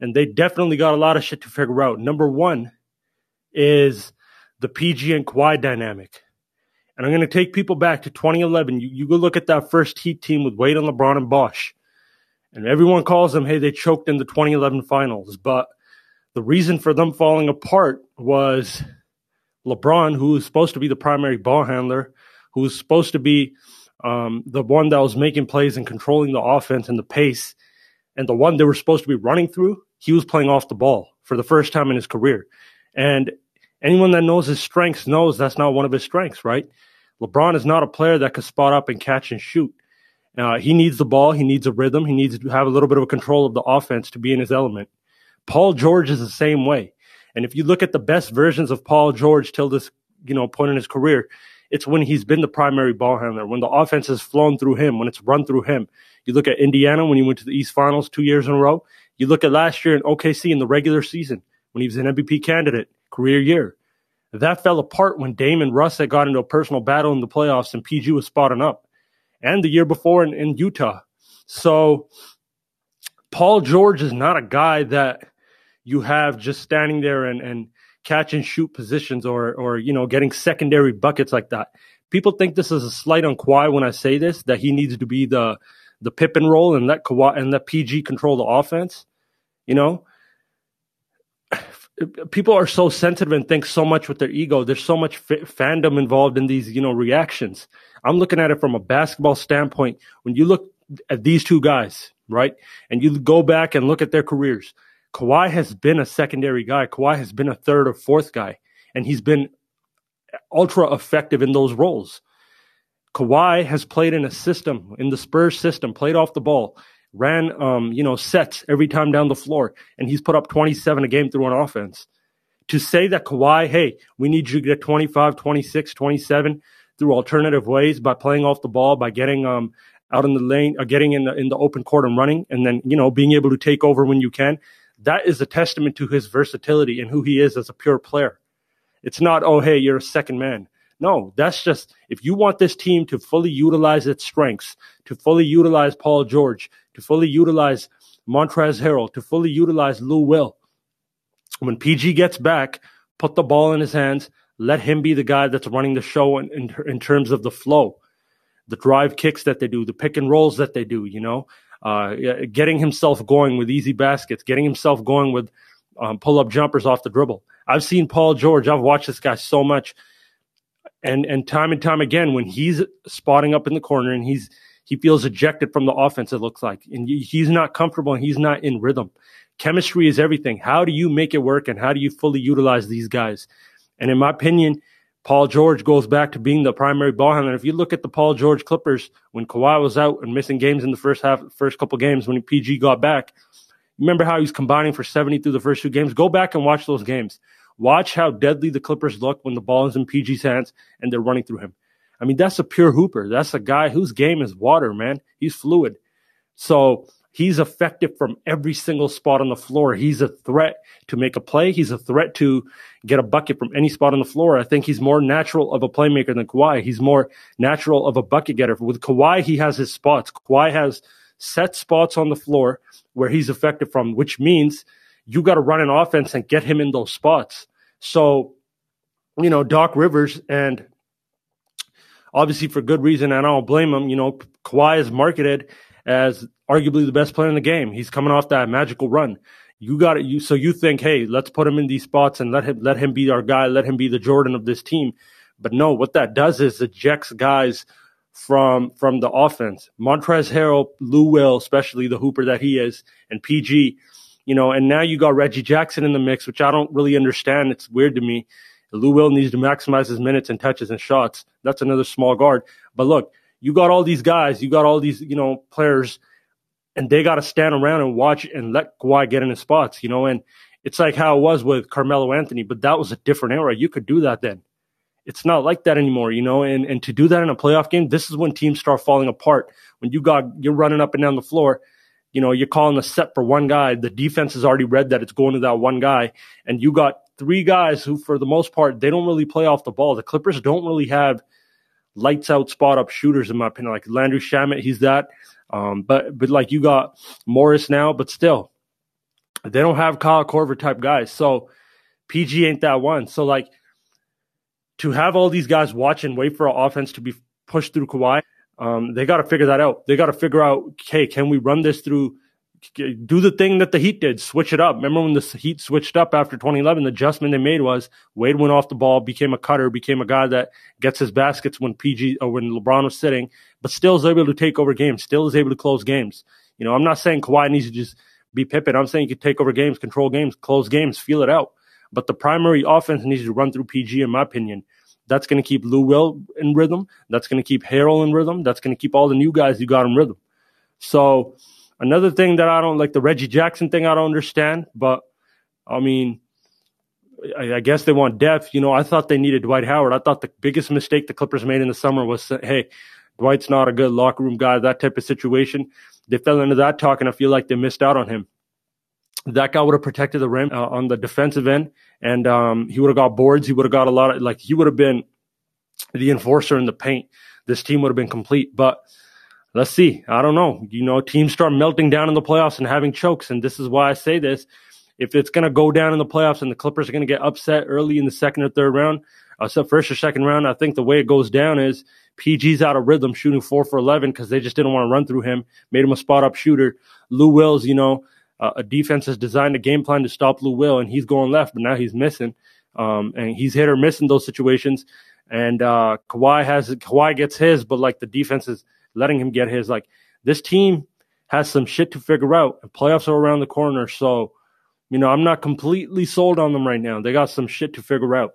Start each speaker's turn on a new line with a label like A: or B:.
A: and they definitely got a lot of shit to figure out. Number one is the PG and Kawhi dynamic. And I'm going to take people back to 2011. You, you go look at that first Heat team with Wade and LeBron and Bosh. And everyone calls them, hey, they choked in the 2011 finals. But the reason for them falling apart was LeBron, who was supposed to be the primary ball handler, who was supposed to be um, the one that was making plays and controlling the offense and the pace, and the one they were supposed to be running through, he was playing off the ball for the first time in his career. And anyone that knows his strengths knows that's not one of his strengths, right? LeBron is not a player that could spot up and catch and shoot. Uh, he needs the ball. He needs a rhythm. He needs to have a little bit of a control of the offense to be in his element. Paul George is the same way. And if you look at the best versions of Paul George till this, you know, point in his career, it's when he's been the primary ball handler, when the offense has flown through him, when it's run through him. You look at Indiana when he went to the East Finals two years in a row. You look at last year in OKC in the regular season when he was an MVP candidate, career year. That fell apart when Dame and Russ had got into a personal battle in the playoffs and PG was spotting up. And the year before in, in Utah. So Paul George is not a guy that you have just standing there and, and catch and shoot positions or or you know getting secondary buckets like that. People think this is a slight on Kawhi when I say this that he needs to be the the Pippen role and let Kawhi and let PG control the offense. You know, people are so sensitive and think so much with their ego. There's so much f- fandom involved in these, you know, reactions. I'm looking at it from a basketball standpoint. When you look at these two guys, right, and you go back and look at their careers, Kawhi has been a secondary guy. Kawhi has been a third or fourth guy, and he's been ultra effective in those roles. Kawhi has played in a system, in the Spurs system, played off the ball, ran um, you know, sets every time down the floor, and he's put up 27 a game through an offense. To say that Kawhi, hey, we need you to get 25, 26, 27 through alternative ways by playing off the ball, by getting um out in the lane, uh, getting in the in the open court and running, and then you know being able to take over when you can. That is a testament to his versatility and who he is as a pure player. It's not, oh hey, you're a second man. No, that's just if you want this team to fully utilize its strengths, to fully utilize Paul George, to fully utilize Montrezl Harrell, to fully utilize Lou Will. When PG gets back, put the ball in his hands, let him be the guy that's running the show in, in, in terms of the flow, the drive kicks that they do, the pick and rolls that they do, you know, uh, getting himself going with easy baskets, getting himself going with um, pull up jumpers off the dribble. I've seen Paul George. I've watched this guy so much and and time and time again when he's spotting up in the corner and he's he feels ejected from the offense it looks like and he's not comfortable and he's not in rhythm chemistry is everything how do you make it work and how do you fully utilize these guys and in my opinion Paul George goes back to being the primary ball handler. If you look at the Paul George Clippers when Kawhi was out and missing games in the first half, first couple games when PG got back, remember how he was combining for 70 through the first two games? Go back and watch those games. Watch how deadly the Clippers look when the ball is in PG's hands and they're running through him. I mean, that's a pure hooper. That's a guy whose game is water, man. He's fluid. So he's effective from every single spot on the floor. He's a threat to make a play. He's a threat to get a bucket from any spot on the floor. I think he's more natural of a playmaker than Kawhi. He's more natural of a bucket getter. With Kawhi, he has his spots. Kawhi has set spots on the floor where he's effective from, which means – you got to run an offense and get him in those spots. So, you know, Doc Rivers, and obviously for good reason, and I don't blame him. You know, Kawhi is marketed as arguably the best player in the game. He's coming off that magical run. You got it. You so you think, hey, let's put him in these spots and let him let him be our guy. Let him be the Jordan of this team. But no, what that does is ejects guys from from the offense. Montrezl Harrell, Lou Will, especially the hooper that he is, and PG you know, and now you got Reggie Jackson in the mix, which I don't really understand. It's weird to me. Lou Will needs to maximize his minutes and touches and shots. That's another small guard. But look, you got all these guys, you got all these, you know, players, and they got to stand around and watch and let Kawhi get in his spots, you know, and it's like how it was with Carmelo Anthony, but that was a different era. You could do that then. It's not like that anymore, you know, and, and to do that in a playoff game, this is when teams start falling apart. When you got, you're running up and down the floor you know, you're calling a set for one guy. The defense has already read that it's going to that one guy. And you got three guys who, for the most part, they don't really play off the ball. The Clippers don't really have lights out spot up shooters, in my opinion. Like Landry Shamet, he's that. Um, but, but like you got Morris now, but still, They don't have Kyle Korver type guys. So PG ain't that one. So like to have all these guys watch and wait for our offense to be pushed through Kawhi, um, they got to figure that out. They got to figure out, okay, can we run this through? Do the thing that the Heat did, switch it up. Remember when the Heat switched up after 2011? The adjustment they made was Wade went off the ball, became a cutter, became a guy that gets his baskets when PG or when LeBron was sitting, but still is able to take over games, still is able to close games. You know, I'm not saying Kawhi needs to just be Pippen. I'm saying you can take over games, control games, close games, feel it out. But the primary offense needs to run through PG, in my opinion. That's going to keep Lou Will in rhythm. That's going to keep Harrell in rhythm. That's going to keep all the new guys you got in rhythm. So another thing that I don't like the Reggie Jackson thing, I don't understand. But I mean, I, I guess they want depth. You know, I thought they needed Dwight Howard. I thought the biggest mistake the Clippers made in the summer was, hey, Dwight's not a good locker room guy, that type of situation. They fell into that talk, and I feel like they missed out on him that guy would have protected the rim uh, on the defensive end, and um, he would have got boards. He would have got a lot of like he would have been the enforcer in the paint. This team would have been complete, but let's see. I don't know. You know, teams start melting down in the playoffs and having chokes, and this is why I say this. If it's going to go down in the playoffs and the Clippers are going to get upset early in the second or third round, uh, so first or second round, I think the way it goes down is PG's out of rhythm, shooting four for eleven because they just didn't want to run through him, made him a spot up shooter. Lou Wills, you know, uh, a defense has designed a game plan to stop Lou Will, and he's going left, but now he's missing, um, and he's hit or miss in those situations. And uh, Kawhi has Kawhi gets his, but like the defense is letting him get his. Like this team has some shit to figure out. And playoffs are around the corner, so you know I'm not completely sold on them right now. They got some shit to figure out.